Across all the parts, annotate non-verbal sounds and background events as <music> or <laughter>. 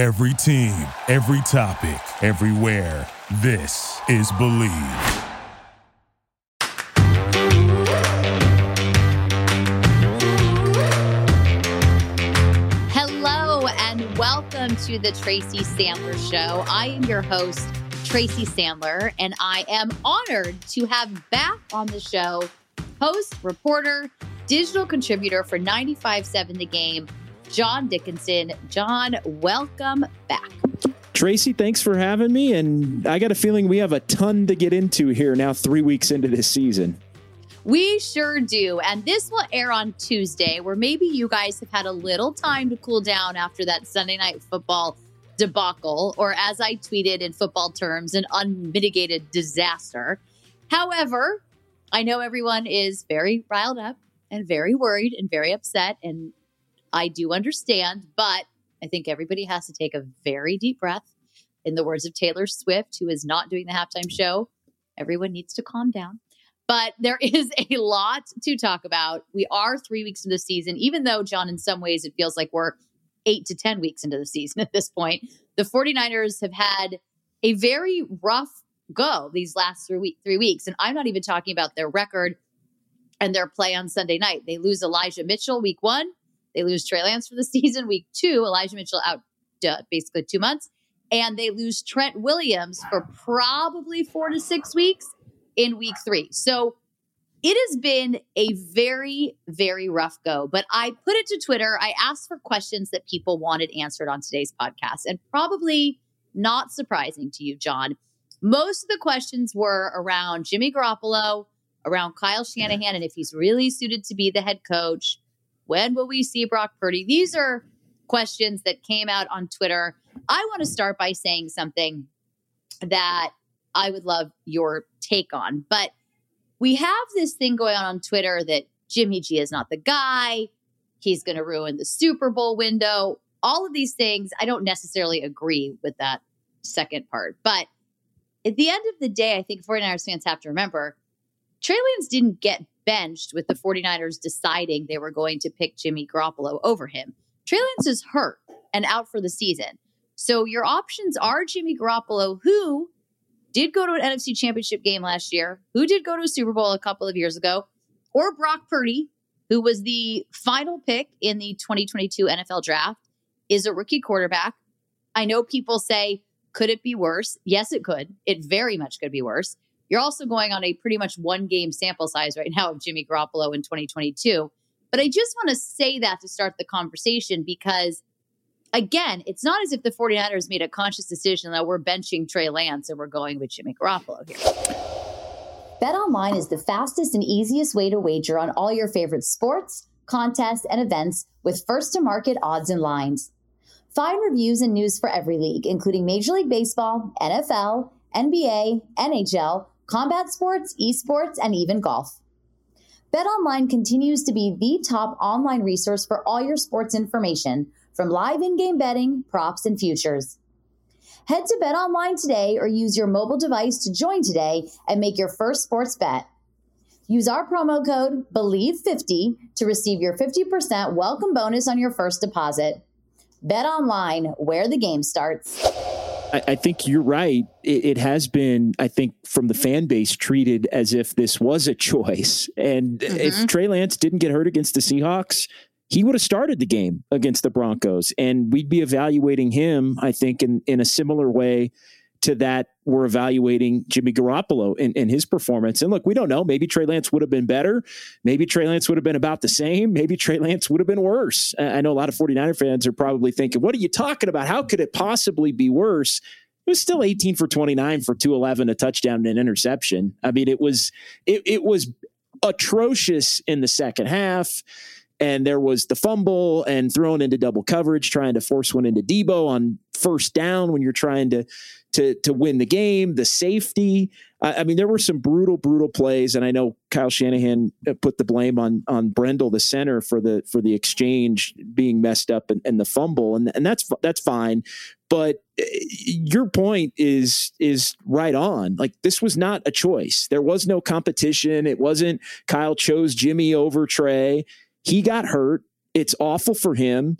Every team, every topic, everywhere. This is Believe. Hello and welcome to the Tracy Sandler Show. I am your host, Tracy Sandler, and I am honored to have back on the show host, reporter, digital contributor for 95.7 The Game, John Dickinson. John, welcome back. Tracy, thanks for having me. And I got a feeling we have a ton to get into here now, three weeks into this season. We sure do. And this will air on Tuesday, where maybe you guys have had a little time to cool down after that Sunday night football debacle, or as I tweeted in football terms, an unmitigated disaster. However, I know everyone is very riled up and very worried and very upset. And I do understand, but I think everybody has to take a very deep breath. In the words of Taylor Swift, who is not doing the halftime show, everyone needs to calm down. But there <laughs> is a lot to talk about. We are three weeks into the season, even though, John, in some ways, it feels like we're eight to 10 weeks into the season at this point. The 49ers have had a very rough go these last three, week, three weeks. And I'm not even talking about their record and their play on Sunday night. They lose Elijah Mitchell week one. They lose Trey Lance for the <laughs> season week two. Elijah Mitchell out uh, basically two months. And they lose Trent Williams for probably four to six weeks in week three. So it has been a very, very rough go. But I put it to Twitter. I asked for questions that people wanted answered on today's podcast. And probably not surprising to you, John. Most of the questions were around Jimmy Garoppolo, around Kyle Shanahan, and if he's really suited to be the head coach. When will we see Brock Purdy? These are questions that came out on Twitter. I want to start by saying something that I would love your take on. But we have this thing going on on Twitter that Jimmy G is not the guy. He's going to ruin the Super Bowl window. All of these things, I don't necessarily agree with that second part. But at the end of the day, I think 49ers fans have to remember Trey Lance didn't get benched with the 49ers deciding they were going to pick Jimmy Garoppolo over him. Trey Lance is hurt and out for the season. So your options are Jimmy Garoppolo, who did go to an NFC championship game last year, who did go to a Super Bowl a couple of years ago, or Brock Purdy, who was the final pick in the 2022 NFL draft, is a rookie quarterback. I know people say, could it be worse? Yes, it could. It very much could be worse. You're also going on a pretty much one game sample size right now of Jimmy Garoppolo in 2022. But I just want to say that to start the conversation because, again, it's not as if the 49ers made a conscious decision that we're benching Trey Lance and we're going with Jimmy Garoppolo here. BetOnline is the fastest and easiest way to wager on all your favorite sports, contests, and events with first to market odds and lines. Find reviews and news for every league, including Major League Baseball, NFL, NBA, NHL, combat sports, esports, and even golf. BetOnline continues to be the top online resource for all your sports information, from live in-game betting, props, and futures. Head to BetOnline today or use your mobile device to join today and make your first sports bet. Use our promo code BELIEVE50 to receive your 50% welcome bonus on your first deposit. BetOnline, where the game starts. I, I think you're right. It, it, has been, I think, from the fan base treated as if this was a choice. And mm-hmm. if Trey Lance didn't get hurt against the Seahawks, he would have started the game against the Broncos. And we'd be evaluating him, I think, in, in a similar way to that we're evaluating Jimmy Garoppolo in, in, his performance. And look, we don't know. Maybe Trey Lance would have been better. Maybe Trey Lance would have been about the same. Maybe Trey Lance would have been worse. I know a lot of 49er fans are probably thinking, what are you talking about? How could it possibly be worse? It was still 18 for 29 for 211, a touchdown and an interception. I mean, it was it, it was atrocious in the second half and there was the fumble and thrown into double coverage, trying to force one into Deebo on first down when you're trying to to to win the game. The safety. I, I mean, there were some brutal, brutal plays, and I know Kyle Shanahan uh, put the blame on on Brendel, the center, for the for the exchange being messed up and, and the fumble, and and that's that's fine. But uh, your point is is right on. Like this was not a choice. There was no competition. It wasn't Kyle chose Jimmy over Trey. He got hurt. It's awful for him.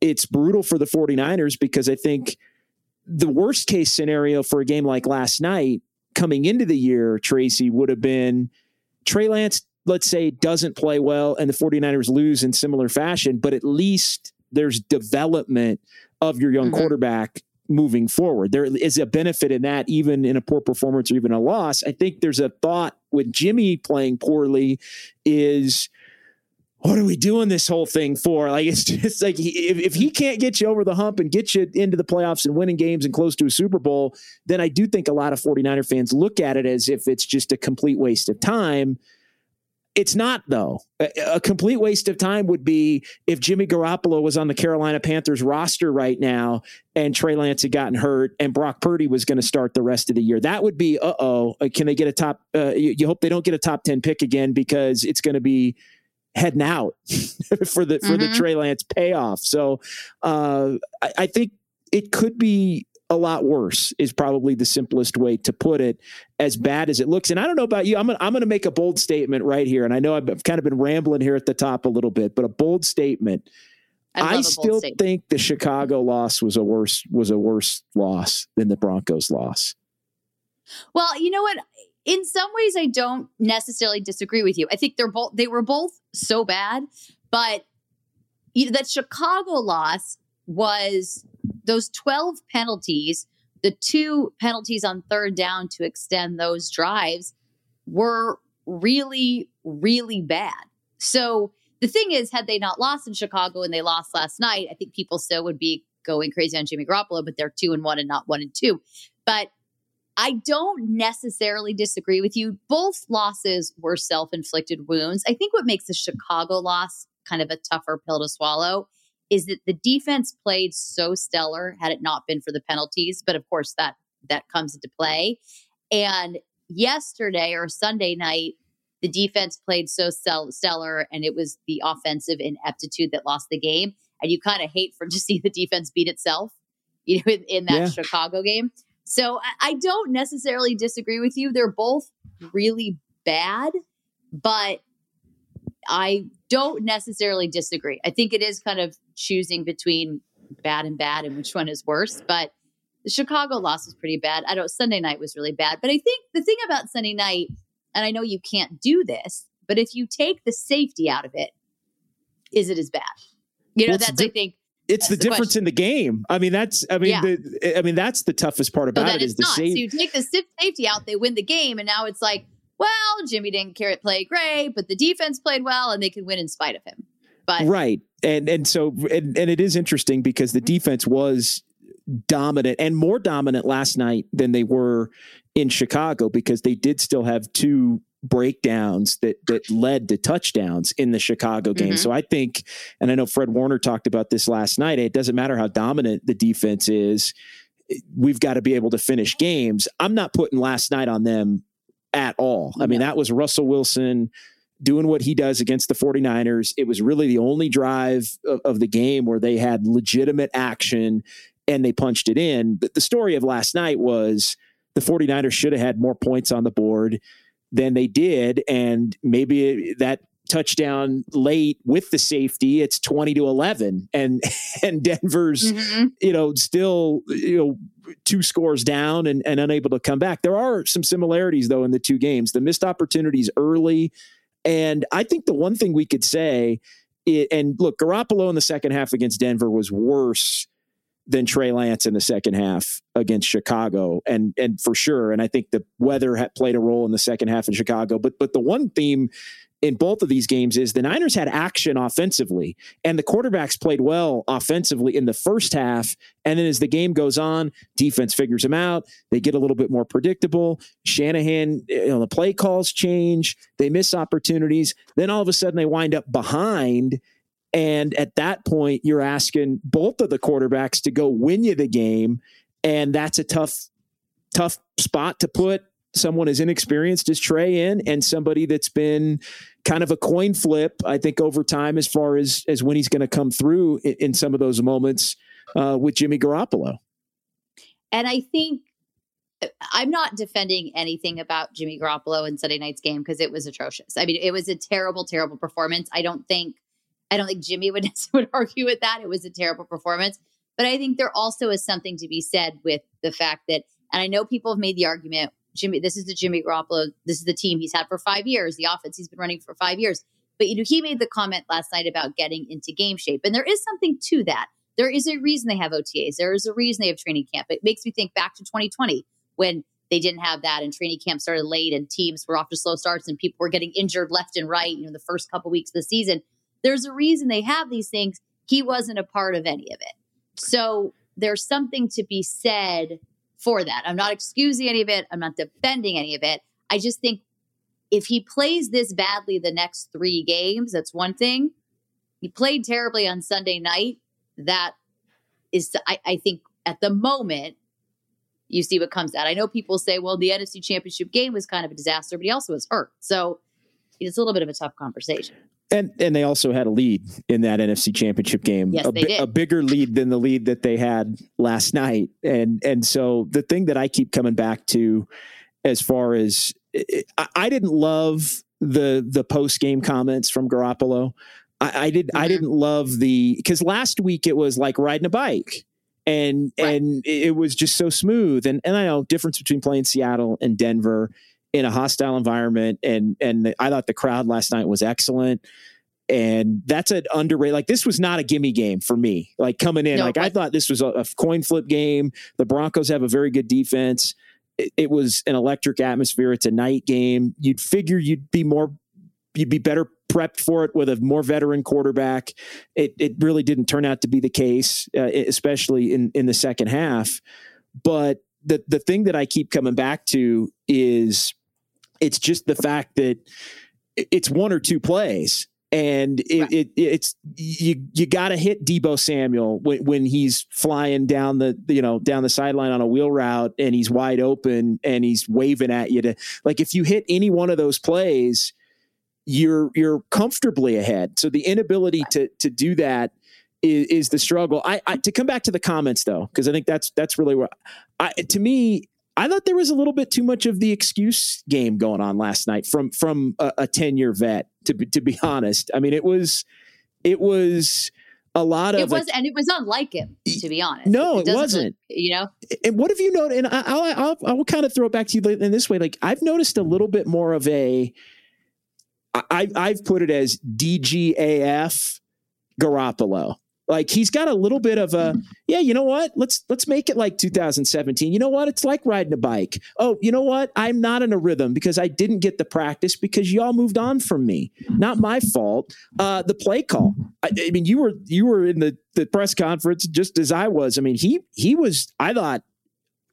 it's brutal for the 49ers because I think the worst case scenario for a game like last night coming into the year, Tracy, would have been Trey Lance, let's say, doesn't play well and the 49ers lose in similar fashion, but at least there's development of your young mm-hmm. quarterback moving forward. There is a benefit in that, even in a poor performance or even a loss. I think there's a thought with Jimmy playing poorly is what are we doing this whole thing for? Like it's just like if, if he can't get you over the hump and get you into the playoffs and winning games and close to a Super Bowl, then I do think a lot of 49er fans look at it as if it's just a complete waste of time. It's not though. A, a complete waste of time would be if Jimmy Garoppolo was on the Carolina Panthers roster right now and Trey Lance had gotten hurt and Brock Purdy was going to start the rest of the year. That would be, uh oh, can they get a top? Uh, you, you hope they don't get a top 10 pick again because it's going to be heading out <laughs> for the for mm-hmm. the Trey Lance payoff. So uh, I, I, think it could be a lot worse. Is probably the simplest way to put it. As bad as it looks, and I don't know about you. I'm gonna, I'm going to make a bold statement right here, and I know I've kind of been rambling here at the top a little bit, but a bold statement. I, I still statement. think the Chicago loss was a worse was a worse loss than the Broncos loss. Well, you know what? In some ways I don't necessarily disagree with you. I think they're both they were both so bad, but you know, that Chicago loss was those 12 penalties, the two penalties on third down to extend those drives were really really bad. So the thing is had they not lost in Chicago and they lost last night, I think people still would be going crazy on Jimmy Garoppolo, but they're 2 and 1 and not 1 and 2. But I don't necessarily disagree with you. Both losses were self inflicted wounds. I think what makes the Chicago loss kind of a tougher pill to swallow is that the defense played so stellar had it not been for the penalties. But of course, that that comes into play. And yesterday or Sunday night, the defense played so stellar, and it was the offensive ineptitude that lost the game. And you kind of hate for to see the defense beat itself, you know, in, in that yeah. Chicago game. So I don't necessarily disagree with you. They're both really bad, but I don't necessarily disagree. I think it is kind of choosing between bad and bad and which one is worse. But the Chicago loss was pretty bad. I don't Sunday night was really bad. But I think the thing about Sunday night, and I know you can't do this, but if you take the safety out of it, is it as bad? You know, well, that's di- I think it's the, the, difference in the game. I mean, that's I mean, yeah. the, I mean, that's the toughest part about so it is the safety. So you take the safety out, they win the game, and now it's like, well, Jimmy didn't play great, but the defense played well, and they could win in spite of him. But right, and and so and, and it is interesting because the mm-hmm. defense was dominant and more dominant last night than they were in Chicago because they did still have two breakdowns that that led to touchdowns in the Chicago game. Mm-hmm. So I think, and I know Fred Warner talked about this last night. It doesn't matter how dominant the defense is, we've got to be able to finish games. I'm not putting last night on them at all. I mean, that was Russell Wilson doing what he does against the 49ers. It was really the only drive of, of the game where they had legitimate action and they punched it in. But the story of last night was the 49ers should have had more points on the board than they did. And maybe that touchdown late with the safety, it's 20 to 11 and, <laughs> and Denver's, mm-hmm. you know, still, you know, two scores down and, and unable to come back. There are some similarities though in the two games, the missed opportunities early. And I think the one thing we could say, it, and look, Garoppolo in the second half against Denver was worse than Trey Lance in the second half against Chicago, and and for sure. And I think the weather had played a role in the second half in Chicago. But but the one theme in both of these games is the Niners had action offensively, and the quarterbacks played well offensively in the first half. And then as the game goes on, defense figures them out. They get a little bit more predictable. Shanahan, eh, you know, the play calls change. They miss opportunities. Then all of a sudden they wind up behind and at that point, you're asking both of the quarterbacks to go win you the game. And that's a tough, tough spot to put someone as inexperienced as Trey in and somebody that's been kind of a coin flip, I think, over time as far as, as when he's going to come through in, in, some of those moments uh, with Jimmy Garoppolo. And I think uh, I'm not defending anything about Jimmy Garoppolo in Sunday night's game because it was atrocious. I mean, it was a terrible, terrible performance. I don't think I don't think Jimmy would <laughs> <laughs> would argue with that. It was a terrible performance, but I think there also is something to be said with the fact that, and I know people have made the argument, Jimmy, this is the Jimmy Garoppolo, this is the team he's had for five years, the offense he's been running for five years. But you know, he made the comment last night about getting into game shape, and there is something to that. There is a reason they have OTAs. There is a reason they have training camp. It makes me think back to 2020 when they didn't have that and training camp started late and teams were off to slow starts and people were getting injured left and right, you know, the first couple weeks of the season. There's a reason they have these things. He wasn't a part of any of it. So there's something to be said for that. I'm not excusing any of it. I'm not defending any of it. I just think if he plays this badly the next three games, that's one thing. He played terribly on Sunday night. That is, I, I think, at the moment, you see what comes out. I know people say, well, the NFC Championship game was kind of a disaster, but he also was hurt. So it's a little bit of a tough conversation. And and they also had a lead in that NFC Championship game. Yes, a, they did. a bigger lead than the lead that they had last night. And and so the thing that I keep coming back to as far as I, I didn't love the the post game comments from Garoppolo. I, I did mm-hmm. I didn't love the because last week it was like riding a bike and right. and it was just so smooth. And and I know difference between playing Seattle and Denver in a hostile environment. And and I thought the crowd last night was excellent. And that's an underrated. Like this was not a gimme game for me. Like coming in, no, like I thought this was a, a, coin flip game. The Broncos have a very good defense. It, it was an electric atmosphere. It's a night game. You'd figure you'd be more, you'd be better prepped for it with a more veteran quarterback. It it really didn't turn out to be the case, uh, especially in in the second half. But the the thing that I keep coming back to is it's just the fact that it's one or two plays and it, right. it, it's you you got to hit Deebo Samuel when, when he's flying down the you know down the sideline on a wheel route and he's wide open and he's waving at you to like if you hit any one of those plays you're you're comfortably ahead. So the inability to to do that is, is the struggle. I, I, to come back to the comments though, because I think that's that's really where I to me. I thought there was a little bit too much of the excuse game going on last night from from a ten year vet. To be, to be <laughs> honest, I mean it was it was a lot of it was like, and it was unlike him to be honest no it, it wasn't you know and what have you noticed and I, I'll, I'll, I'll kind of throw it back to you in this way like i've noticed a little bit more of a I, I've put it as DGAF Garoppolo. Like he's got a little bit of a yeah, you know what? Let's let's make it like 2017. You know what? It's like riding a bike. Oh, you know what? I'm not in a rhythm because I didn't get the practice because y'all moved on from me. Not my fault. Uh, the play call. I, I mean, you were you were in the the press conference just as I was. I mean, he he was. I thought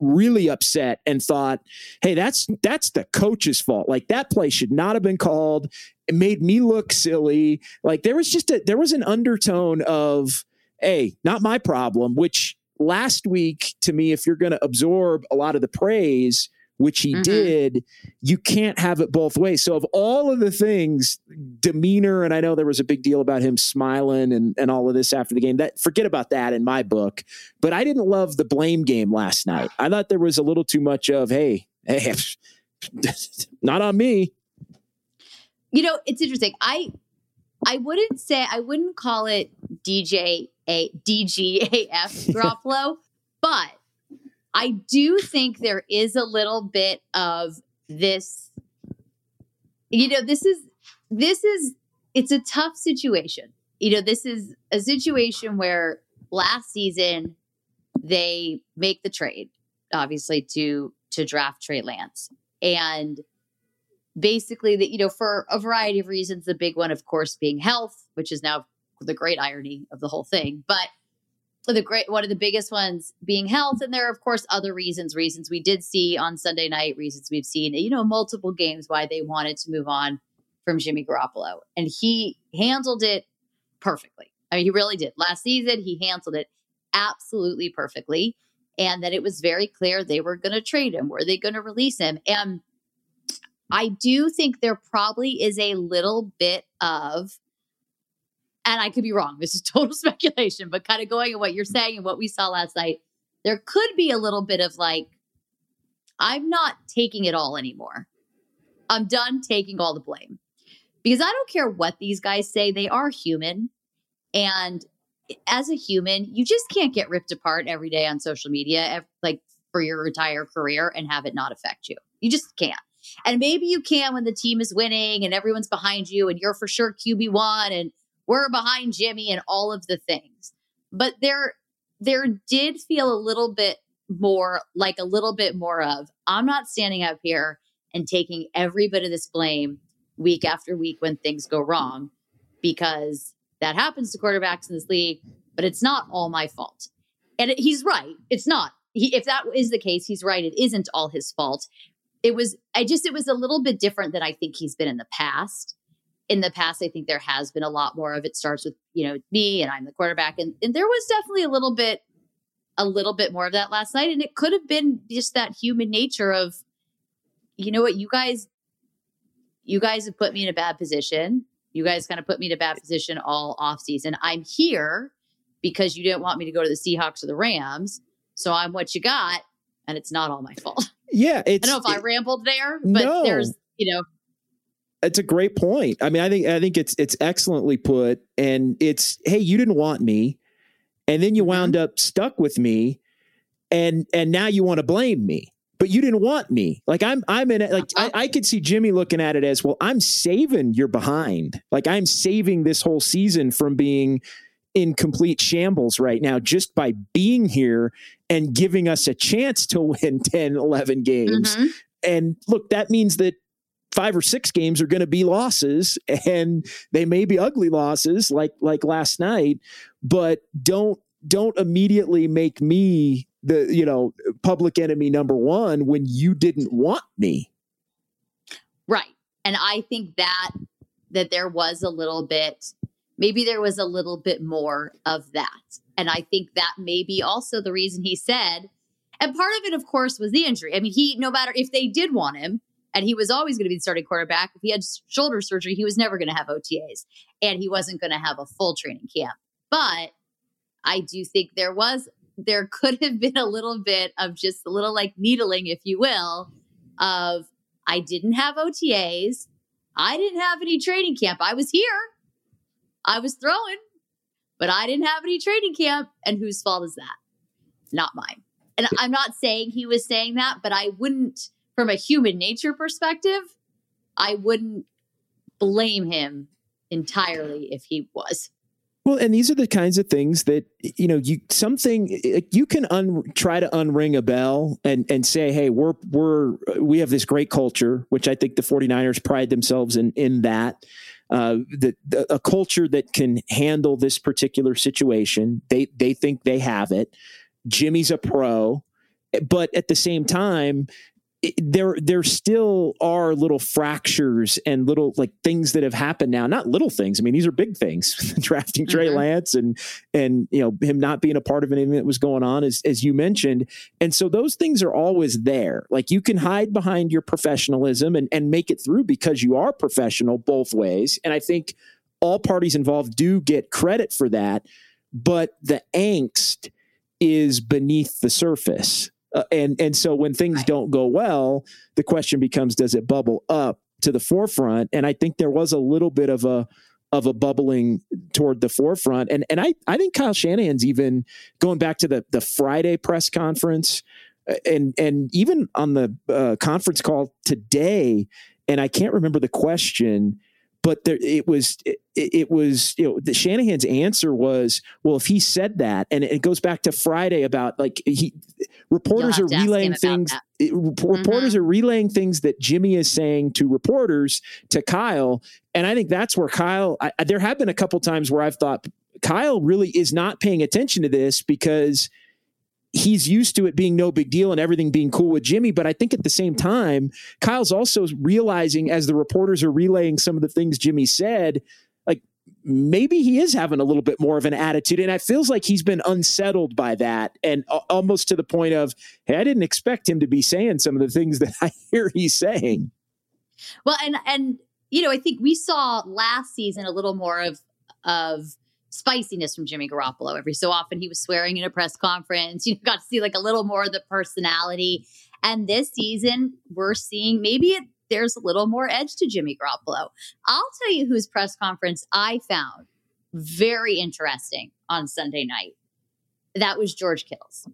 really upset and thought, "Hey, that's that's the coach's fault. Like that play should not have been called. It made me look silly. Like there was just a there was an undertone of, "Hey, not my problem," which last week to me if you're going to absorb a lot of the praise, which he mm-hmm. did, you can't have it both ways. So of all of the things, demeanor, and I know there was a big deal about him smiling and, and all of this after the game. That forget about that in my book. But I didn't love the blame game last night. I thought there was a little too much of, hey, <laughs> hey, not on me. You know, it's interesting. I I wouldn't say I wouldn't call it DJ a DGAF Garoppolo, <laughs> but I do think there is a little bit of this. You know, this is this is it's a tough situation. You know, this is a situation where last season they make the trade, obviously to to draft Trey Lance, and basically that you know for a variety of reasons, the big one, of course, being health, which is now the great irony of the whole thing, but the great one of the biggest ones being health and there are of course other reasons reasons we did see on sunday night reasons we've seen you know multiple games why they wanted to move on from jimmy garoppolo and he handled it perfectly. I mean he really did. Last season he handled it absolutely perfectly and that it was very clear they were going to trade him were they going to release him and i do think there probably is a little bit of and I could be wrong. This is <laughs> total speculation, but kind of going on what you're saying and what we saw last night, there could be a little bit of like, I'm not taking it all anymore. I'm done taking all the blame. Because I don't care what these guys say, they are human. And as a human, you just can't get ripped apart every day on social media, like for your entire career, and have it not affect you. You just can't. And maybe you can when the team is winning and everyone's behind you and you're for sure QB1 and we're behind Jimmy and all of the things. But there there did feel a little bit more like a little bit more of I'm not standing up here and taking every bit of this blame week after week when things go wrong because that happens to quarterbacks in this league, but it's not all my fault. And it, he's right. It's not. He, if that is the case, he's right. It isn't all his fault. It was, I just, it was a little bit different than I think he's been in the past. In the past, I think there has been a lot more of it starts with, you know, me and I'm the quarterback. And, and there was definitely a little bit, a little bit more of that last night. And it could have been just that human nature of, you know what, you guys, you guys have put me in a bad position. You guys kind of put me in a bad position all off season. I'm here because you didn't want me to go to the Seahawks or the Rams. So I'm what you got, and it's not all my fault. Yeah, it's. I don't know if it, I rambled there, but no, there's you know. It's a great point. I mean, I think I think it's it's excellently put, and it's hey, you didn't want me, and then you mm-hmm. wound up stuck with me, and and now you want to blame me but you didn't want me. Like I'm, I'm in it. Like I, I could see Jimmy looking at it as well. I'm saving your behind. Like I'm saving this whole season from being in complete shambles right now just by being here and giving us a chance to <laughs> win 10, 11 games. Mm-hmm. And look, that means that five or six games are going to be losses and they may be ugly losses like like last night, but don't don't immediately make me the you know public enemy number one when you didn't want me. Right. And i think that that there was a little bit maybe there was a little bit more of that. And i think that may be also the reason he said and part of it of course was the injury. I mean he no matter if they did want him and he was always going to be the starting quarterback if he had shoulder surgery he was never going to have otas and he wasn't going to have a full training camp but I do think there was there could have been a little bit of just a little like needling, if you will, of I didn't have OTAs. I didn't have any training camp. I was here. I was throwing, but I didn't have any training camp. And whose fault is that? Not mine. And I'm not saying he was saying that, but I wouldn't, from a human nature perspective, I wouldn't blame him entirely if he was. Well, and these are the kinds of things that you know you something you can un, try to unring a bell and and say, hey, we're we're we have this great culture, which I think the 49ers pride themselves in in that. Uh, the, the, a culture that can handle this particular situation. They they think they have it. Jimmy's a pro, but at the same time, there there still are little fractures and little like things that have happened now. Not little things. I mean these are big things. <laughs> Drafting trey mm-hmm. lance and and you know him not being a part of anything that was going on as as you mentioned. And so those things are always there. Like you can hide behind your professionalism and and make it through because you are professional both ways. And i think all parties involved do get credit for that but the angst is beneath the surface uh, and and so when things don't go well, the question becomes: Does it bubble up to the forefront? And I think there was a little bit of a of a bubbling toward the forefront. And and I I think Kyle Shanahan's even going back to the the Friday press conference, uh, and and even on the uh, conference call today. And I can't remember the question but there, it was it, it, was you know the Shanahan's answer was well if he said that and it goes back to Friday about like he reporters are relaying things it, mm-hmm. reporters are relaying things that Jimmy is saying to reporters to Kyle and I think that's where Kyle I, there have been a couple times where I've thought Kyle really is not paying attention to this because he's used to it being no big deal and everything being cool with Jimmy. But I think at the same time, Kyle's also realizing as the reporters are relaying some of the things Jimmy said, like maybe he is having a little bit more of an attitude. And it feels like he's been unsettled by that and almost to the point of, hey, I didn't expect him to be saying some of the things that I <laughs> hear he's saying. Well, and, and, you know, I think we saw last season a little more of, of, spiciness from Jimmy Garoppolo. Every so often he was swearing in a press conference. <laughs> You got to see like a little more of the personality. And this season, we're seeing maybe it, there's a little more edge to Jimmy Garoppolo. I'll tell you whose press conference I found very interesting on Sunday night. That was George Kittle's.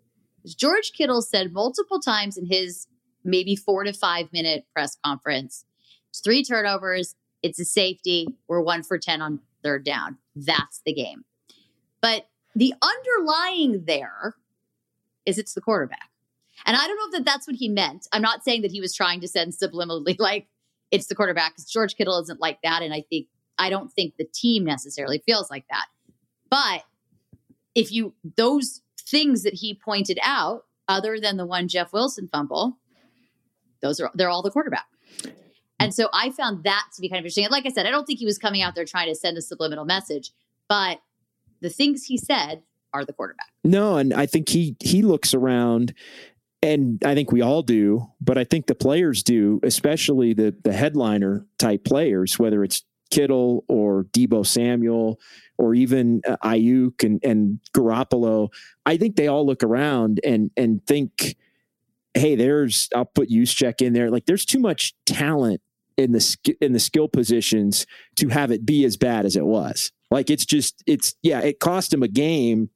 George Kittle said multiple times in his maybe four to five minute press conference, it's three turnovers, it's a safety, we're one for 10 on third down. That's the game. But the underlying there is it's the quarterback. And I don't know if that that's what he meant. I'm not saying that he was trying to send subliminally <laughs> like it's the quarterback because George Kittle isn't like that. And I think, I don't think the team necessarily feels like that. But if you, those things that he pointed out, other than the one Jeff Wilson fumble, those are, they're all the quarterback. And so I found that to be kind of interesting. And like I said, I don't think he was coming out there trying to send a subliminal message, but the things he said are the quarterback. No, and I think he he looks around and I think we all do, but I think the players do, especially the the headliner type players, whether it's Kittle or Deebo Samuel or even uh, Aiyuk and and Garoppolo. I think they all look around and and think, hey, there's I'll put Juszczyk in there. Like there's too much talent in the in the skill positions to have it be as bad as it was. Like it's just it's yeah, it cost him a game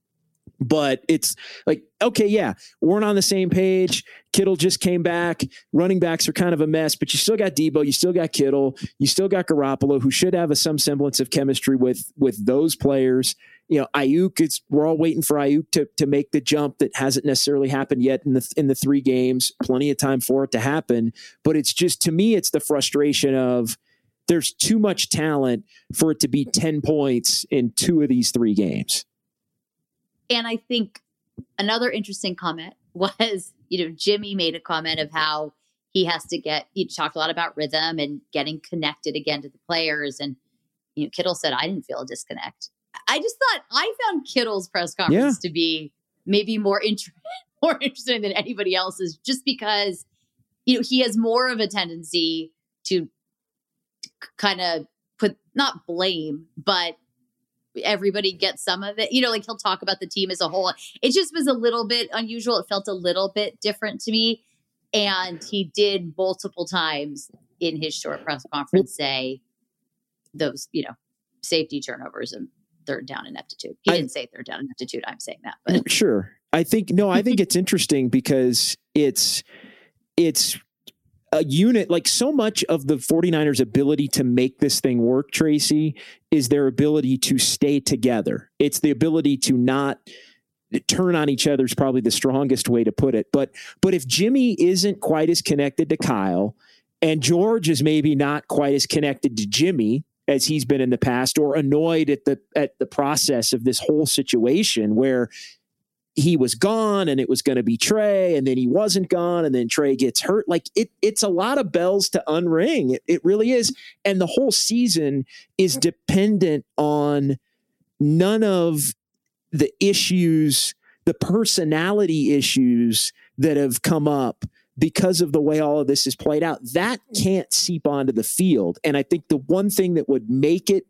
but it's like, okay, yeah, we're on the same page. Kittle just came back. Running backs are kind of a mess, but you still got Deebo, you still got Kittle, you still got Garoppolo, who should have a, some semblance of chemistry with with those players. You know, Aiyuk it's we're all waiting for Aiyuk to to make the jump that hasn't necessarily happened yet in the in the three games. Plenty of time for it to happen, but it's just to me, it's the frustration of there's too much talent for it to be 10 points in two of these three games. And I think another interesting comment <laughs> was, you know, Jimmy made a comment of how he has to get, he talked a lot about rhythm and getting connected again to the players. And, you know, Kittle said, I didn't feel a disconnect. I just thought I found Kittle's press conference yeah. to be maybe more, inter- <laughs> more interesting than anybody else's just because, you know, he has more of a tendency to kind of put, not blame, but everybody gets some of it. You know, like he'll talk about the team as a whole. It just was a little bit unusual. It felt a little bit different to me. And he did multiple times in his short press conference say those, you know, safety turnovers and third down ineptitude. He I, didn't say third down ineptitude. I'm saying that. But sure. I think no, I think it's interesting because it's it's a unit like so much of the 49ers ability to make this thing work tracy is their ability to stay together it's the ability to not turn on each other is probably the strongest way to put it but but if jimmy isn't quite as connected to kyle and george is maybe not quite as connected to jimmy as he's been in the past or annoyed at the at the process of this whole situation where he was gone and it was going to be Trey and then he wasn't gone and then Trey gets hurt. Like it, it's a lot of bells to unring. It, it really is. And the whole season is dependent on none of the issues, the personality issues that have come up because of the way all of this is played out. That hmm. can't seep onto the field. And I think the one thing that would make it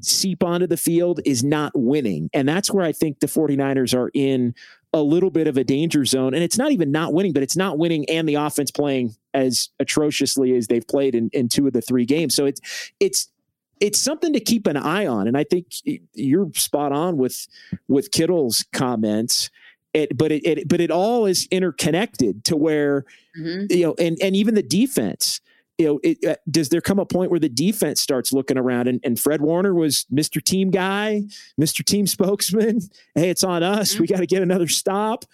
seep onto the field is not winning. And that's where I think the 49ers are in a little bit of a danger zone. And it's not even not winning, but it's not winning and the offense playing as atrociously as they've played in, in two of the three games. So it's it's it's something to keep an eye on. And I think you're spot on with with Kittle's comments. It, but it, it, but it all is interconnected to where mm-hmm. you know and and even the defense you know, it, uh, does there come a point where the defense starts looking around and, and Fred Warner was Mr. Team guy, Mr. Team spokesman? <laughs> Hey, it's on us. Mm-hmm. We got to get another stop.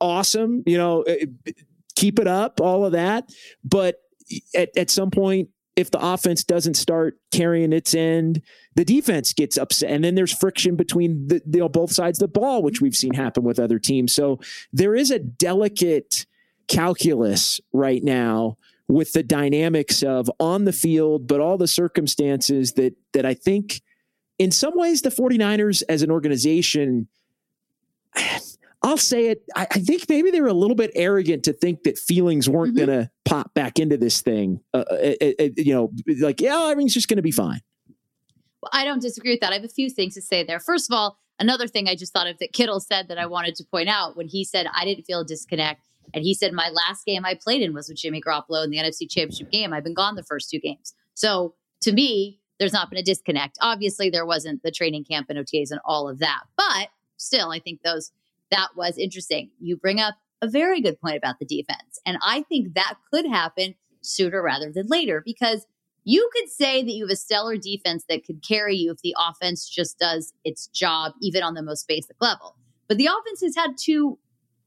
Awesome. You know, uh, keep it up, all of that. But at, at some point, if the offense doesn't start carrying its end, the defense gets upset, and then there's friction between the you know, both sides of the ball, which we've seen happen with other teams. So there is a delicate calculus right now with the dynamics of on the field, but all the circumstances that that I think in some ways the 49ers as an organization I'll say it. I, I, think maybe they were a little bit arrogant to think that feelings weren't mm-hmm. going to pop back into this thing. Uh, it, uh, it, uh, uh, you know, like, yeah, everything's just going to be fine. Well, I don't disagree with that. I have a few things to say there. First of all, another thing I just thought of that Kittle said that I wanted to point out when he said, I didn't feel a disconnect and he said, My last game I played in was with Jimmy Garoppolo in the NFC Championship game. I've been gone the first two games. So to me, there's not been a disconnect. Obviously, there wasn't the training camp and OTAs and all of that, but still, I think those that was interesting. You bring up a very good point about the defense, and I think that could happen sooner rather than later because you could say that you have a stellar defense that could carry you if the offense just does its job, even on the most basic level. But the offense has had two,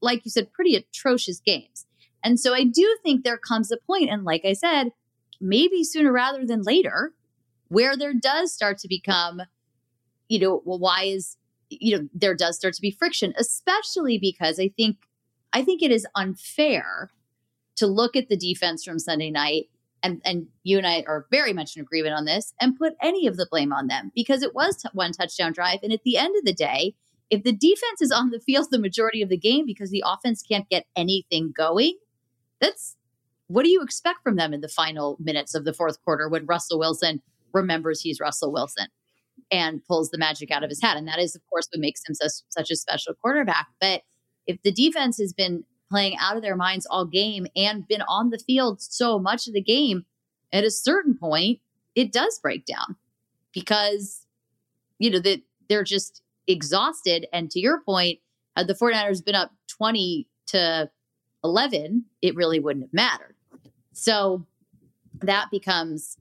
like you said, pretty atrocious games. And so I do think there comes a point, and like I said, maybe sooner rather than later, where there does start to become, you know, well, why is, you know, there does start to be friction, especially because I think, I think it is unfair to look at the defense from Sunday night and and you and I are very much in agreement on this and put any of the blame on them because it was t- one touchdown drive. And at the end of the day if the defense is on the field the majority of the game because the offense can't get anything going that's what do you expect from them in the final minutes of the fourth quarter when Russell Wilson remembers he's Russell Wilson and pulls the magic out of his hat and that is of course what makes him such, such a special quarterback but if the defense has been playing out of their minds all game and been on the field so much of the game, at a certain point, it does break down because, you know, that they're just exhausted. And to your point, had the 49ers been up 20 to 11, it really wouldn't have mattered. So that becomes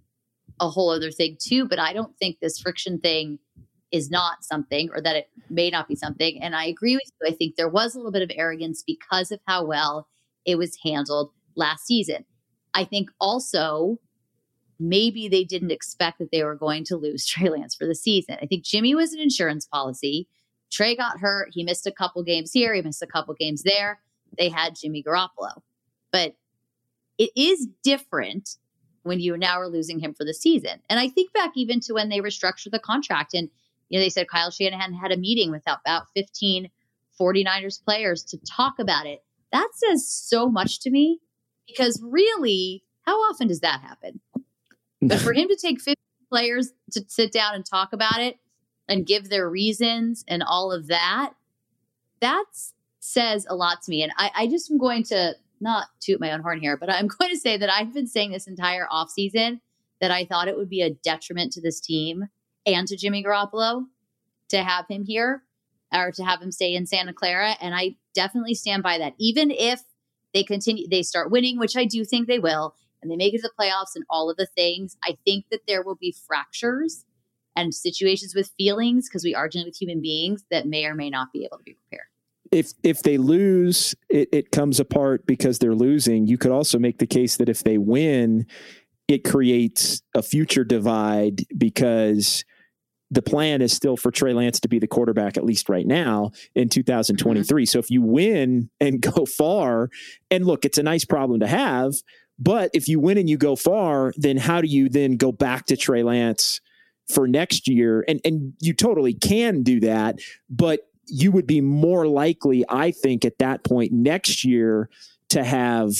a whole other thing too. But I don't think this friction thing is not something or that it may not be something. And I agree with you. I think there was a little bit of arrogance because of how well it was handled last season. I think also maybe they didn't expect that they were going to lose <laughs> Trey Lance for the season. I think Jimmy was an insurance policy. Trey got hurt. He missed a couple games here, he missed a couple games there. They had Jimmy Garoppolo. But it is different when you now are losing him for the season. And I think back even to when they restructured the contract and you know, they said Kyle Shanahan had a meeting with about 15 49ers players to talk about it. That says so much to me because really, how often does that happen? but for him to take 15 players to sit down and talk about it and give their reasons and all of that, that says a lot to me. And I, I just am going to not toot my own horn here, but I'm <laughs> going to say that I've been saying this entire offseason that I thought it would be a detriment to this team and to Jimmy Garoppolo to have him here or to have him stay in Santa Clara. And I definitely stand by that. Even if they continue, they start winning, which I do think they will, and they make it to the playoffs and all of the things, I think that there will be fractures and situations with feelings because we are dealing with human beings that may or may not be able to be prepared. If if they lose, it, it comes apart because they're losing. You could also make the case that if they win, it creates a future divide because the plan is still for Trey Lance to be the quarterback, at least right now in 2023. Mm-hmm. So if you win and <laughs> go far, and look, it's a nice problem to have, but if you win and you go far, then how do you then go back to Trey Lance for next year? And and you totally can do that, but you would be more likely, I think, at that point next year to have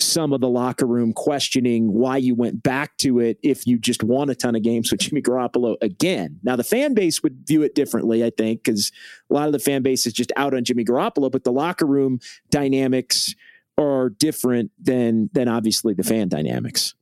some of the locker room questioning why you went back to it if you just won a ton of games with Jimmy Garoppolo again. Now, the fan base would view it differently, I think, because a lot of the fan base is just out on Jimmy Garoppolo, but the locker room dynamics are different than than obviously the fan dynamics.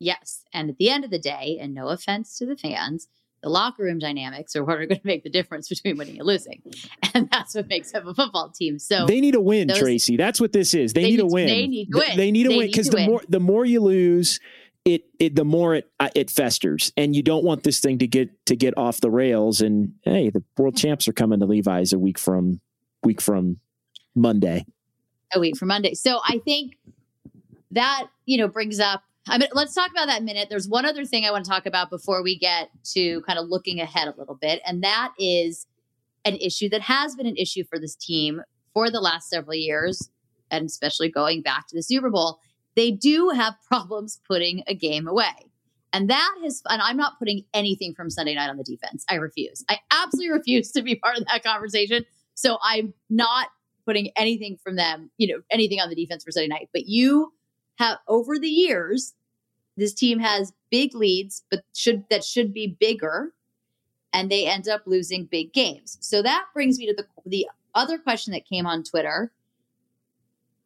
Yes. And at the end of the day, and no offense to the fans, the locker room dynamics are what are going to make the difference between winning and losing. <laughs> And that's what makes up a football team. So they need a win, those, Tracy. That's what this is. They, they need, need, a win. They need to win. They, need a win because the win. more the more you lose, it, it the more it uh, it festers, and you don't want this thing to get to get off the rails. And hey, the world champs are coming to Levi's a week from week from Monday. A week from Monday. So I think that you know brings up I mean, let's talk about that minute. There's one other thing I want to talk about before we get to kind of looking ahead a little bit, and that is an issue that has been an issue for this team for the last several years, and especially going back to the Super Bowl. They do have <laughs> problems putting a game away. And that has, and I'm not putting anything from Sunday night on the defense. I refuse. I absolutely <laughs> refuse to be part of that conversation. So I'm not putting anything from them, you know, anything on the defense for Sunday night. But you have, over the years, this team has big leads, but should that should be bigger, and they end up losing big games. So that brings me to the the other question that came on Twitter.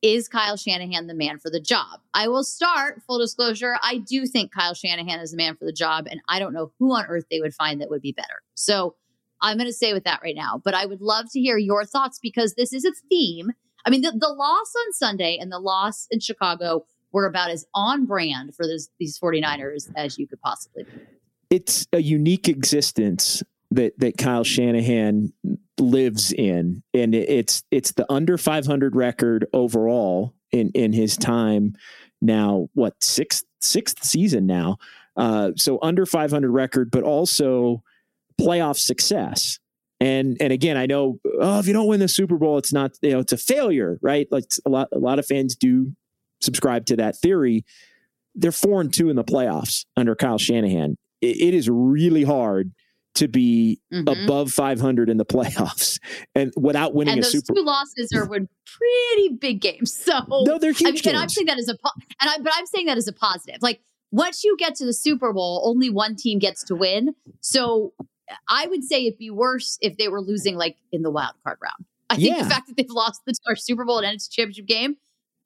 is Kyle Shanahan the man for the job? I will start, full disclosure, I do think Kyle Shanahan is the man for the job, and I don't know who on earth they would find that would be better. So I'm going to stay with that right now. But I would love to hear your thoughts because this is a theme. I mean, the, the loss on Sunday and the loss in Chicago were about as on brand for this, these 49ers as you could possibly be. It's a unique existence that that Kyle Shanahan lives in, and it's it's the under 500 record overall in in his time now. What sixth sixth season now? Uh, so under 500 record, but also playoff success. And and again, I know oh, if you don't win the Super Bowl, it's not you know it's a failure, right? Like a lot a lot of fans do subscribe to that theory. They're four and two in the playoffs under Kyle Shanahan. it, it is really hard to be mm-hmm. above 500 in the <laughs> playoffs and without winning and a Super Bowl. two losses are with pretty big games. So no, they're huge. I mean, and I'm saying that as a and I, but I'm saying that as a positive. Like once you get to the Super Bowl, only one team gets to win. So I would say it'd be worse if they were losing like in the wild card round. I think yeah. the fact that they've lost the our Super Bowl and it's a championship game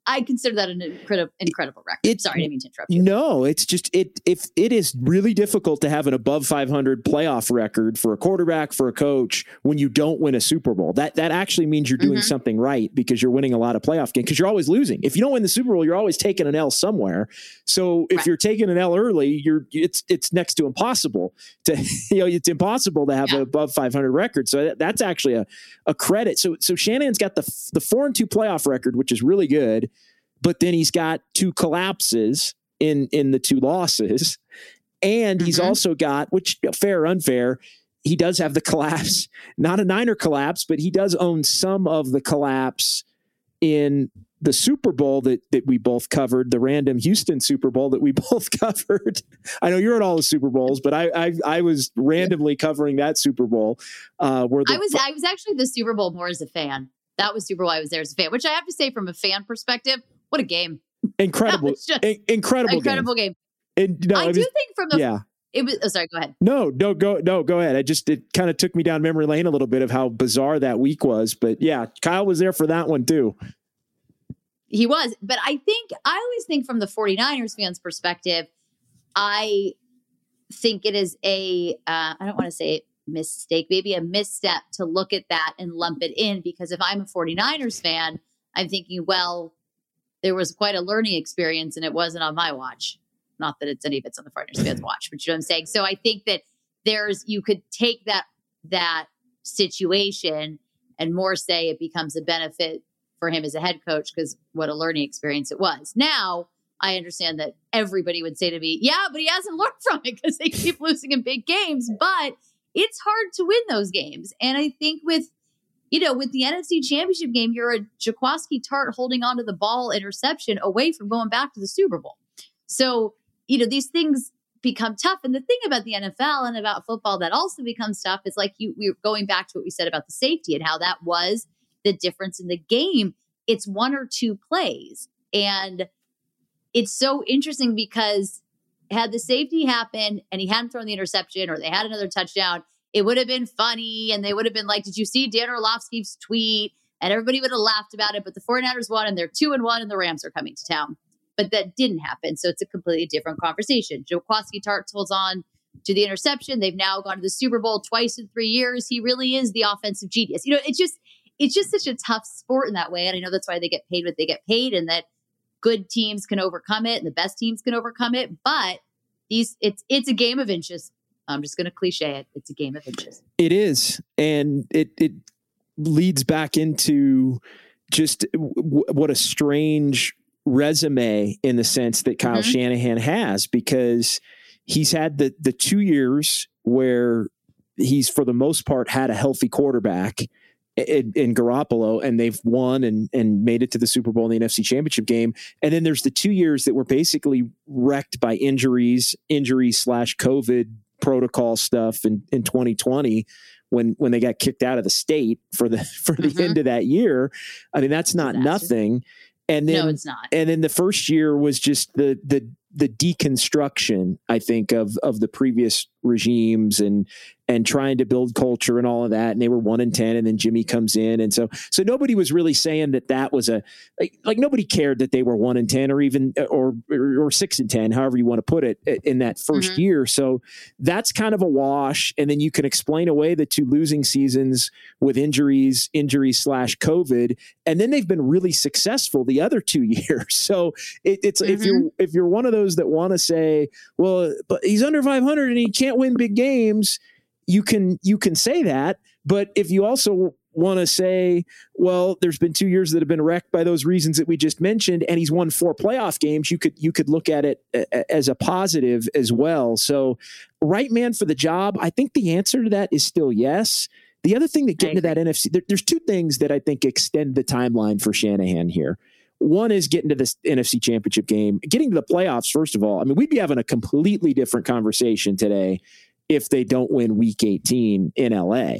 I consider that an incredible, incredible record. It's, Sorry, I didn't mean to interrupt you. No, it's just it. If it is really difficult to have an above 500 playoff record for a quarterback for a coach when you don't win a Super Bowl, that that actually means you're doing mm-hmm. something right because you're winning a lot of playoff games. Because you're always losing. If you don't win the Super Bowl, you're always taking an L somewhere. So if right. you're taking an L early, you're it's it's next to impossible to <laughs> you know it's impossible to have yeah. an above 500 record. So that, that's actually a a credit. So so Shanahan's got the the four and two playoff record, which is really good but then he's got two collapses in in the two losses and he's mm-hmm. also got which fair or unfair he does have the collapse <laughs> not a niner collapse but he does own some of the collapse in the Super Bowl that that we both covered, the random Houston Super Bowl that we <laughs> both covered. I know you're at all the Super Bowls, but I I, I was randomly covering that Super Bowl. Uh, where the, I was I was actually the Super Bowl more as a fan. That was Super Bowl I was there as a fan, which I have to say from a fan perspective what a game! Incredible, <laughs> in, incredible, incredible game. game. And, no, I, I do think from the yeah. It was oh, sorry. Go ahead. No, no, go no, go ahead. I just it kind of took me down memory lane a little bit of how bizarre that week was, but yeah, Kyle was there for that one too. He was, but I think I always think from the 49ers fans' perspective, I think it is a uh, I don't want to say mistake, maybe a misstep to look at that and lump it in because if I'm a 49ers fan, I'm thinking, well, there was quite a learning experience and it wasn't on my watch. Not that it's any of it's on the Frighteners <clears throat> fans watch, but you know what I'm saying? So I think that there's you could take that that situation and more say it becomes a benefit for him as a head coach because what a learning experience it was. Now I understand that everybody would say to me, yeah, but he hasn't <laughs> learned from it because they keep losing in big games. But it's hard to win those games. And I think with you know, with the NFC championship game, you're a Jaquiski Tartt holding onto the ball interception away from going back to the Super Bowl. So, you know, these things become tough. And the thing about the NFL and about football that also becomes tough is like you, we're going back to what we said about the safety and how that was the difference in the game. It's one or two plays. And it's so interesting because had the safety happen and he hadn't thrown the interception or they had another touchdown, it would have been funny and they would have been like, Did you see Dan Orlovsky's tweet? And everybody would have laughed about it. But the 49ers won and they're two and one and the Rams are coming to town. But that didn't happen. So it's a completely different conversation. Jaquiski Tartt's holds on to the interception. They've now gone to the Super Bowl twice in three years. He really is the offensive genius. You know, it's just it's just such a tough sport in that way. And I know that's why they get paid what they get paid and that good teams can overcome it and the best teams can overcome it. But these it's it's a game of inches. I'm just going to cliche it. It's a game of inches. It is, and it it leads back into just w- what a strange resume in the sense that Kyle mm-hmm. Shanahan has because he's had the the two years where he's for the most part had a healthy quarterback in, in Garoppolo, and they've won and and made it to the Super Bowl in the NFC Championship game. And then there's the two years that were basically wrecked by injuries, injuries slash COVID protocol stuff in, in 2020 when when they got kicked out of the state for the <laughs> for the mm-hmm. end of that year. I mean, that's not nothing. And then no, it's not. And then the first year was just the the the deconstruction, I think, of of the previous regimes and and trying to build culture and all of that. And they were one in 10 and then Jimmy comes in. And so, so nobody was really saying that that was a, like, like nobody cared that they were one in 10 or even, or, or, or six in 10, however you want to put it in that 1st mm-hmm. year. So that's kind of a wash. And then you can explain away the two losing seasons with injuries, injuries slash COVID. And then they've been really successful the other two <laughs> years. So it, it's, mm-hmm. if you're, if you're one of those that want to say, well, but he's under 500 and he can't win big games you can you can say that, but if you also want to say, well, there's been two years that have been wrecked by those reasons that we just mentioned, and he's won four playoff games. You could you could look at it as a positive as well. So, right man for the job. I think the answer to that is still yes. The other thing that get into that NFC, there, there's two things that I think extend the timeline for Shanahan here. One is getting to this NFC championship game, getting to the playoffs, first of all. I mean, we'd be having a completely different conversation today if they don't win week 18 in LA.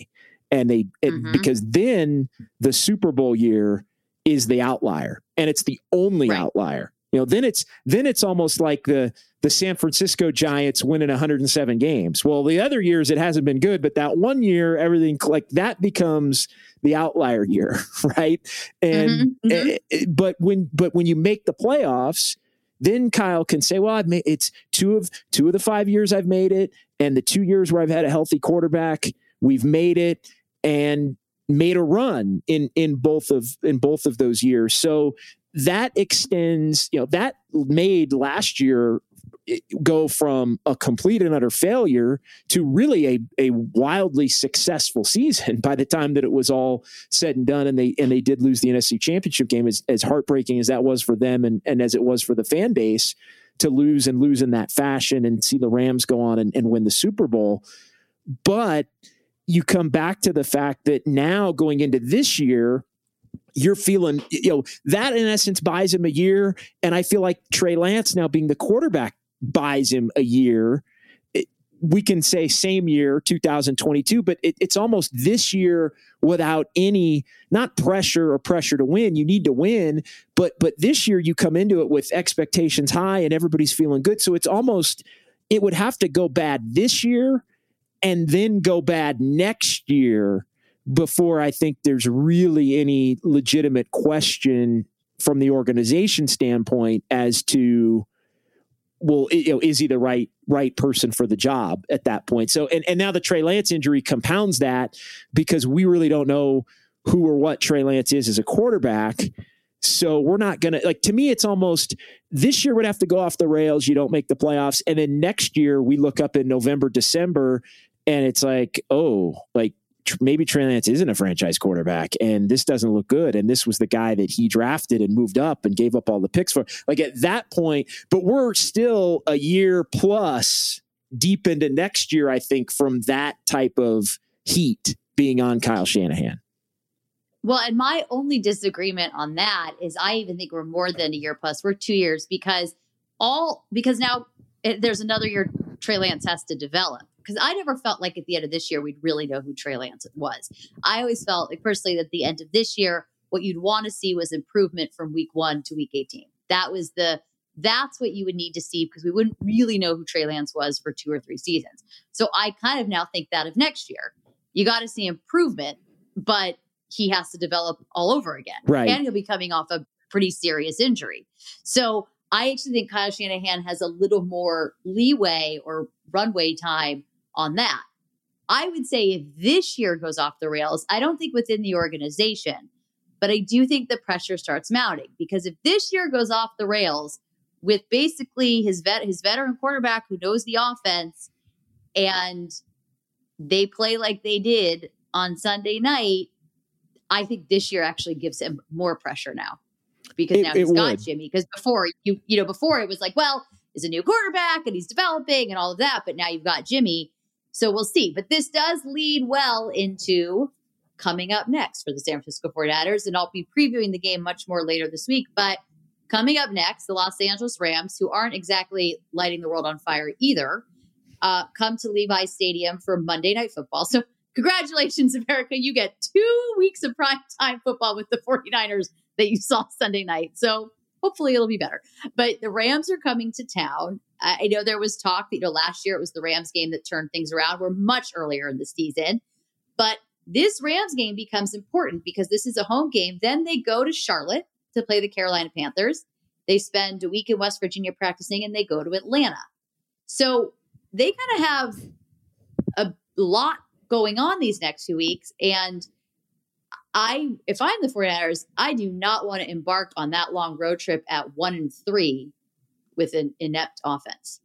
And they, mm-hmm. because then the Super Bowl year is the outlier and it's the only right. outlier. You know, then it's then it's almost like the the San Francisco Giants winning 107 games. Well, the other years it hasn't been good, but that one year everything like that becomes the outlier year, <laughs> right? And mm-hmm, mm-hmm. Eh, eh, but when but when you make the playoffs, then Kyle can say, "Well, I've made it's two of two of the five years I've made it, and the two years where I've had a healthy quarterback, we've made it and made a run in in both of in both of those years. So that extends, you know, that made last year go from a complete and utter failure to really a, a wildly successful season <laughs> by the time that it was all said and done and they and they did lose the NFC championship game as, as heartbreaking as that was for them and, and as it was for the fan base to lose and lose in that fashion and see the Rams go on and, and win the Super Bowl. But you come back to the fact that now going into this year, you're feeling, you know, that in essence buys him a year. And I feel like Trey Lance now being the quarterback buys him a year we can say same year 2022 but it, it's almost this year without any not pressure or pressure to win. You need to win but but this year you come into it with expectations high and everybody's feeling good. So it's almost it would have to go bad this year and then go bad next year before i think there's really any legitimate question from the organization standpoint as to well, you know, is he the right right person for the job at that point? So, and and now the Trey Lance injury compounds that because we really don't know who or what Trey Lance is as a quarterback. So we're not gonna like. To me, it's almost this year would have to go off the rails. You don't make the playoffs, and then next year we look up in November, December, and it's like, oh, like maybe Trey Lance isn't a franchise quarterback and this doesn't look good. And this was the guy that he drafted and moved up and gave up all the picks for. Like at that point, but we're still a year plus deep into next year, I think, from that type of heat being on Kyle Shanahan. Well, and my only disagreement on that is I even think we're more than a year plus. We're two years because all because now it, there's another year Trey Lance has to develop because I never felt like at the end of this year we'd really know who Trey Lance was. I always felt like personally that at the end of this year, what you'd want to see was improvement from week one to week 18. That was the that's what you would need to see because we wouldn't really know who Trey Lance was for two or three seasons. So I kind of now think that of next year. You got to see improvement, but he has to develop all over again. Right. And he'll be coming off a pretty serious injury. So I actually think Kyle Shanahan has a little more leeway or runway time on that. I would say if this year goes off the rails, I don't think within the organization, but I do think the pressure starts mounting because if this year goes off the rails with basically his vet his veteran quarterback who knows the offense and they play like they did on Sunday night, I think this year actually gives him more pressure now because it, now he's got Jimmy. Because before you you know before it was like, well, he's a new quarterback and he's developing and all of that, but now you've got Jimmy so we'll see. But this does lead well into coming up next for the San Francisco 49ers. And I'll be previewing the game much more later this week. But coming up next, the Los Angeles Rams, who aren't exactly lighting the world on fire either, uh, come to Levi Stadium for Monday Night Football. So congratulations, America. You get two weeks of prime time football with the 49ers that you saw Sunday night. So hopefully it'll be better. But the Rams are coming to town. I know there was talk that, you know, last year it was the Rams game that turned things around. We're much earlier in the season. But this Rams game becomes important because this is a home game. Then they go to Charlotte to play the Carolina Panthers. They spend a week in West Virginia practicing and they go to Atlanta. So they kind of have a lot going on these next two weeks. And I, if I'm the 49ers, I do not want to embark on that long road trip at one and three with an inept offense.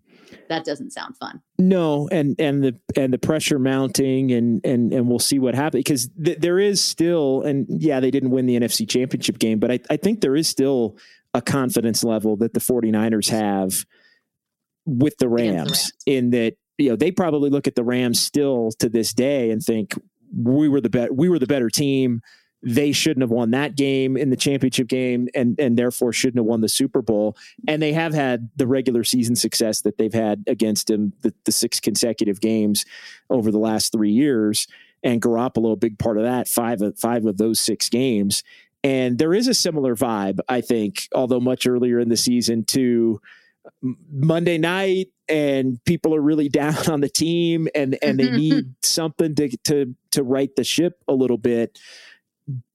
That doesn't sound fun. No, and and the and the pressure mounting, and and and we'll see what happens because th- there is still, and yeah, they didn't win the NFC Championship game, but I I think there is still a confidence level that the 49ers have with the Rams, the Rams. in that you know they probably look at the Rams still to this day and think we were the bet we were the better team they shouldn't have won that game in the championship game and and therefore shouldn't have won the Super Bowl. And they have had the regular season success that they've had against him the, the six consecutive games over the last three years. And Garoppolo, a big part of that, five of five of those six games. And there is a similar vibe, I think, although much earlier in the season to Monday night and people are really <laughs> down on the team and and they <laughs> need something to to to right the ship a little bit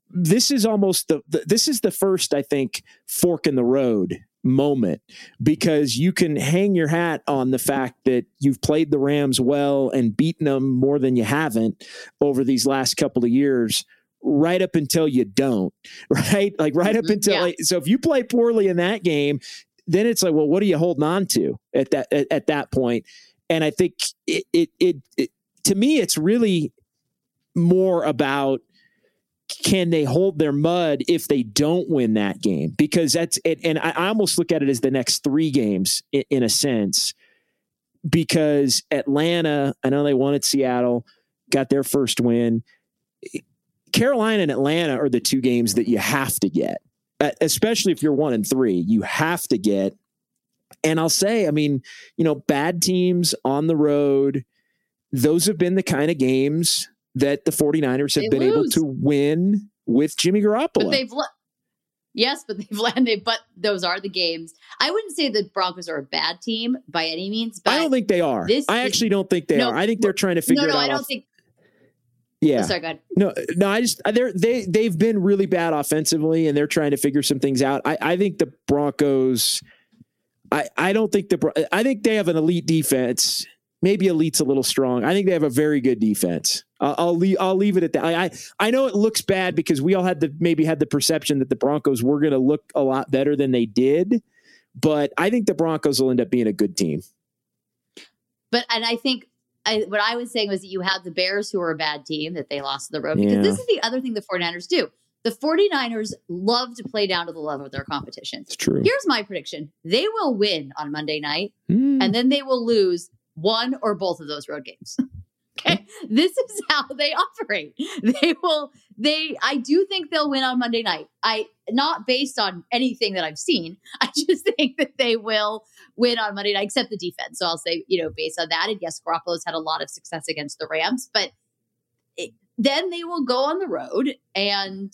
this is almost the, the, this is the first I think fork in the road moment because you can hang your hat on the fact that you've played the Rams well and beaten them more than you haven't over these last couple of years right up until you don't <laughs> right like right up mm-hmm. until yeah. like, so if you play poorly in that game then it's like well what are you holding on to at that at, at that point and I think it, it, it, it to me it's really more about can they hold their mud if they don't win that game? Because that's it. And I, almost look at it as the next three games in, in, a sense, because Atlanta, I know they won at Seattle, got their first win. Carolina and Atlanta are the two games that you have to get, especially if you're one and three. You have to get. And I'll say, I mean, you know, bad teams on the road, those have been the kind of games that the 49ers have they been lose. able to win with Jimmy Garoppolo. But they've Yes, but <laughs> they've landed. But those are the games. I wouldn't say the Broncos are a bad team by any means. But I don't think they are. This I actually don't think they no, are. I think they're trying to figure no, no, it out. No, I don't off. think. Yeah. Oh, sorry, go ahead. No, no, I just uh, they're they they've been really bad offensively, and they're trying to figure some things out. I I think the Broncos. I I don't think the I think they have an elite defense maybe elite's a little strong. I think they have a very good defense. Uh, I'll leave. I'll leave it at that. I, I, I know it looks bad because we all had the maybe had the perception that the Broncos were going to look a lot better than they did, but I think the Broncos will end up being a good team. But and I think I, what I was saying was that you have the Bears who are a bad team that they lost to the road because yeah. this is the other thing the 49ers do. The 49ers love to play down to the level of their competition. It's true. Here's my prediction. They will win on Monday night mm. and then they will lose one or both of those road games. <laughs> okay. <laughs> This is how they operate. They will, they, I do think they'll win on Monday night. I, not based on anything that I've seen. <laughs> I just think that they will win on Monday night, except the defense. So I'll say, you know, based on that. And yes, Garoppolo's had a lot of success against the Rams, but it, then they will go on the road and,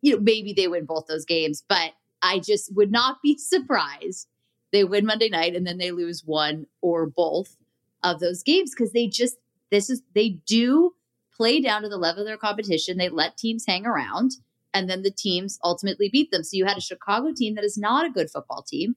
you know, maybe they win both those games. But I just would not be <laughs> surprised they win Monday night and then they lose one or both of those games because they just this is they do play down to the level of their competition. They let teams hang around and then the teams ultimately beat them. So you had a Chicago team that is not a good football team.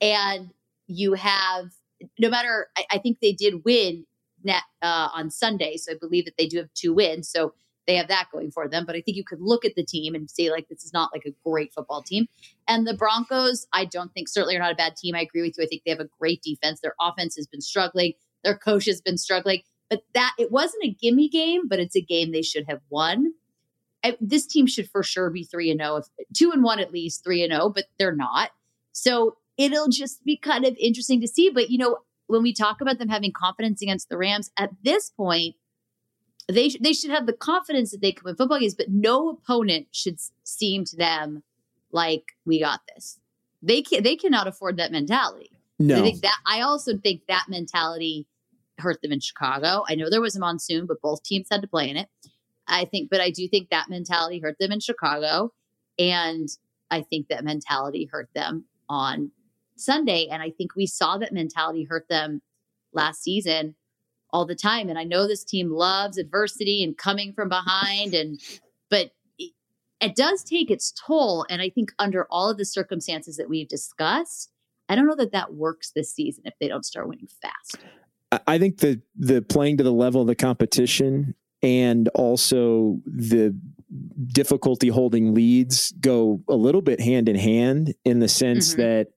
And you have, no matter, I, I think they did win net, uh, on Sunday. So I believe that they do have two wins. So they have that going for them. But I think you could look at the team and say, like, this is not like a great football team. And the Broncos, I don't think certainly are not a bad team. I agree with you. I think they have a great defense. Their offense has been struggling. Their coach has been struggling. But that it wasn't a gimme game, but it's a game they should have won. I, this team should for sure be three and zero, oh, if two and one at least, three and zero, oh, but they're not. So it'll just be kind of interesting to see. But you know, when we talk about them having confidence against the Rams, at this point, they sh- they should have the confidence that they can win football games. But no opponent should seem to them like we got this. They can they cannot afford that mentality. No. I think that I also think that mentality hurt them in Chicago. I know there was a monsoon, but both teams had to play in it. I think, but I do think that mentality hurt them in Chicago. And I think that mentality hurt them on Sunday. And I think we saw that mentality hurt them last season all the time. And I know this team loves adversity and coming from behind and but it, does take its toll and I think under all of the circumstances that we've discussed, I don't know that that works this season if they don't start winning fast. I think the the playing to the level of the competition and also the difficulty holding leads go a little bit hand in hand in the sense mm-hmm. that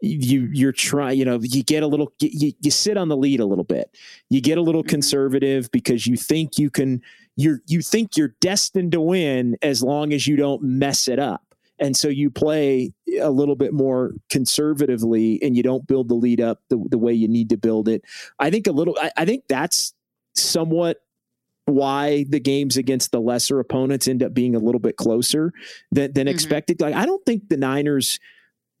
you you're trying you know you get a little you, you sit on the lead a little bit you get a little mm-hmm. conservative because you think you can you're you think you're destined to win as long as you don't mess it up and so you play a little bit more conservatively and you don't build the lead up the, the way you need to build it i think a little I, I think that's somewhat why the games against the lesser opponents end up being a little bit closer than, than mm-hmm. expected like i don't think the niners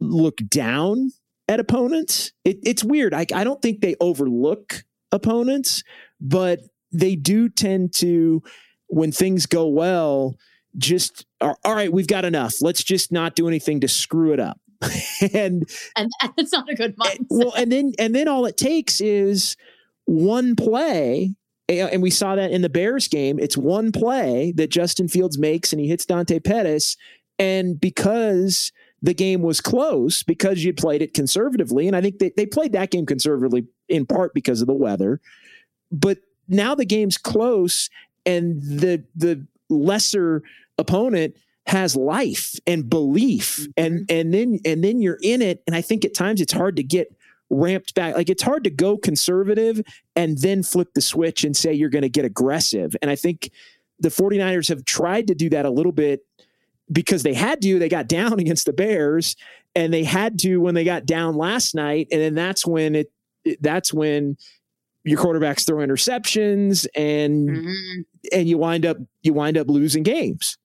look down at opponents. It, it's weird. I, I don't think they overlook opponents, but they do tend to, when things go well, just all right, we've got enough. Let's just not do anything to screw it up. <laughs> and and that's not a good eh, mindset. Well, and then and then all it takes is one play and we saw that in the Bears game. It's one play that Justin Fields makes and he hits Dante Pettis. And because the game was close because you played it conservatively. And I think they, they played that game conservatively in part because of the weather. But now the game's close and the the lesser opponent has life and belief mm-hmm. and and then and then you're in it and I think at times it's hard to get ramped back like it's hard to go conservative and then flip the switch and say you're going to get aggressive and I think the 49ers have tried to do that a little bit because they had to. They got down <laughs> against the Bears, and they had to when they got down last night, and then that's when it. it that's when your quarterbacks throw interceptions, and mm-hmm. and you wind up you wind up losing games.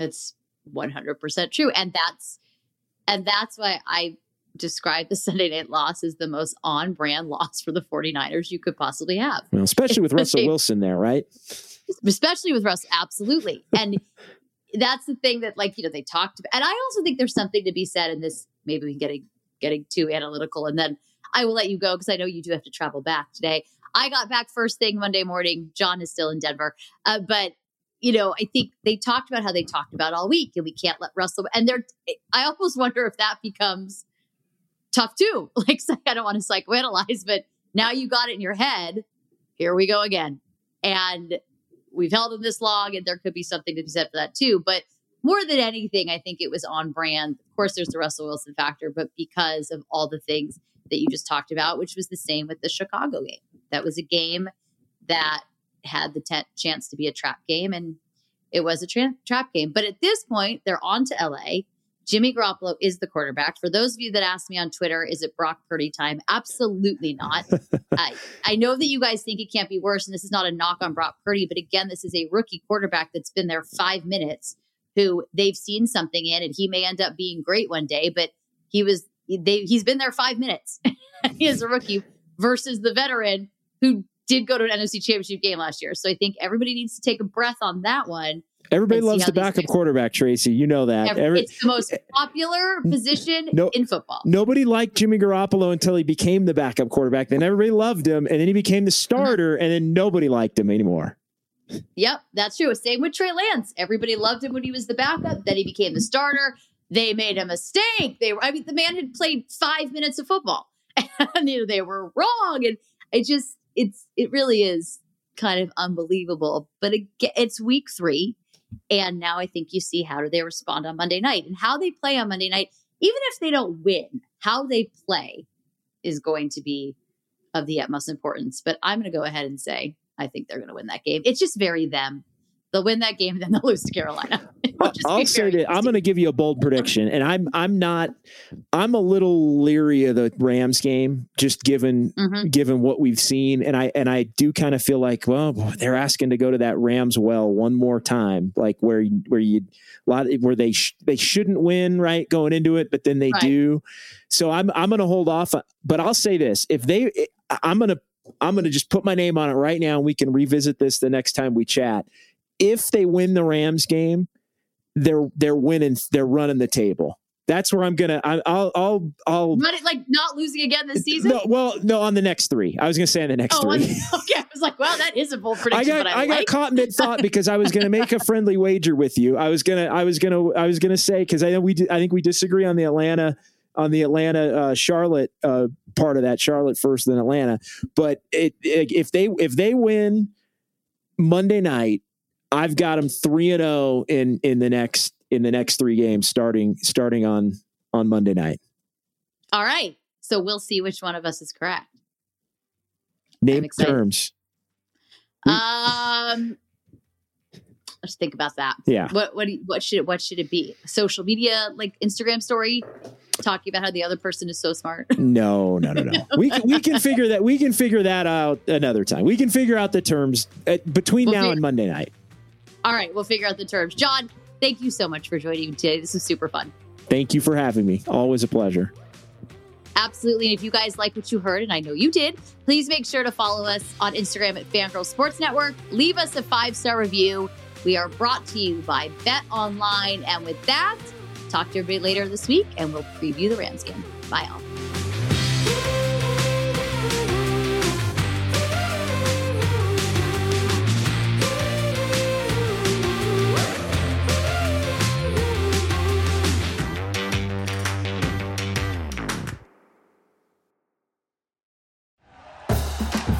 Hundred percent true, and that's and that's why I describe the <laughs> Sunday night loss as the most on brand loss for the 49ers you could possibly have. Well, especially with Russell Wilson there, right? Especially with Russ, absolutely. And <laughs> that's the thing that like you know they talked about and i also think there's something to be said in this maybe we can getting too analytical and then i will let you go because i know you do have to travel back today. I got back first thing monday morning. John is still in denver. Uh, but you know i think they talked about how they talked about all week and we can't let russell and they're i almost wonder if that becomes tough too. <laughs> Like i don't want to psychoanalyze but now you got it in your head. Here we go again. And we've held them this long and there could be something to be said for that too. But more than anything, I think it was on brand. Of course, there's the Russell Wilson factor, but because of all the things that you just talked about, which was the same with the Chicago game. That was a game that had the t- chance to be a trap game, and it was a tra- trap game. But at this point, they're on to LA. Jimmy Garoppolo is the quarterback. For those of you that asked me on Twitter, is it Brock Purdy time? Absolutely not. <laughs> I, I know that you guys think it can't be worse, and this is not a knock on Brock Purdy, but again, this is a rookie quarterback that's been there five minutes who they've seen something in, and he may end up being great one day, but he was they he's been there five minutes. <laughs> he is a rookie versus the veteran who did go to an NFC championship game last year. So I think everybody needs to take a breath on that one Everybody loves the backup quarterback, Tracy. You know that. Every, Every, it's the most popular position no, in football. Nobody liked Jimmy Garoppolo until he became the backup quarterback. Then everybody loved him, and then he became the starter, mm-hmm. and then nobody liked him anymore. Yep, that's true. Same with Trey Lance. Everybody loved him when he was the backup. Then he became the starter. They made a mistake. They were, I mean, the man had played five minutes of football, <laughs> and you know, they were wrong. And it just, it's, it really is kind of unbelievable. But it, it's week three and now I think you see how do they respond on Monday night and how they play on Monday night, even if they don't win, how they play is going to be of the utmost importance. But I'm going to go ahead and say I think they're going to win that game. It's just very them they'll win that game, then they'll lose to Carolina. <laughs> I'll say that I'm going to give you a bold prediction, and I'm I'm not I'm a little leery of the Rams game, just given mm-hmm. given what we've seen, and I and I do kind of feel like well they're asking to go to that Rams well one more time, like where where you a lot where they sh- they shouldn't win right going into it, but then they right. do. So I'm I'm going to hold off, but I'll say this: if they, I'm going to I'm going to just put my name on it right now, and we can revisit this the next time we chat if they win the Rams game, they're they're winning, they're running the table. That's where I'm gonna. I, I'll I'll it like not losing again this season. No, well, no, on the next three. I was gonna say on the next oh, three. <laughs> okay, I was like, wow, that is a bold prediction. I got I, I got caught mid thought because I was gonna make a <laughs> friendly wager with you. I was gonna I was gonna I was gonna say because I know we I think we disagree on the Atlanta on the Atlanta uh, Charlotte uh, part of that Charlotte first then Atlanta. But it, it, if they if they win Monday night, I've got them three and zero oh in in the next in the next three games starting starting on on Monday night. All right, so we'll see which one of us is correct. Name terms. Um, let's think about that. Yeah. What what what should what should it be? Social media, like Instagram story, talking about how the other person is so smart. No, no, no, no. <laughs> we can, we can figure that we can figure that out another time. We can figure out the terms at, between we'll now figure, and Monday night. All right, we'll figure out the terms. John, thank you so much for joining me today. This was super fun. Thank you for having me. Always a pleasure. Absolutely. And if you guys like what you heard, and I know you did, please make sure to follow us on Instagram at Fangirl Sports Network. Leave us a five star review. We are brought to you by Bet Online. And with that, talk to everybody later this week and we'll preview the Rams game. Bye, all.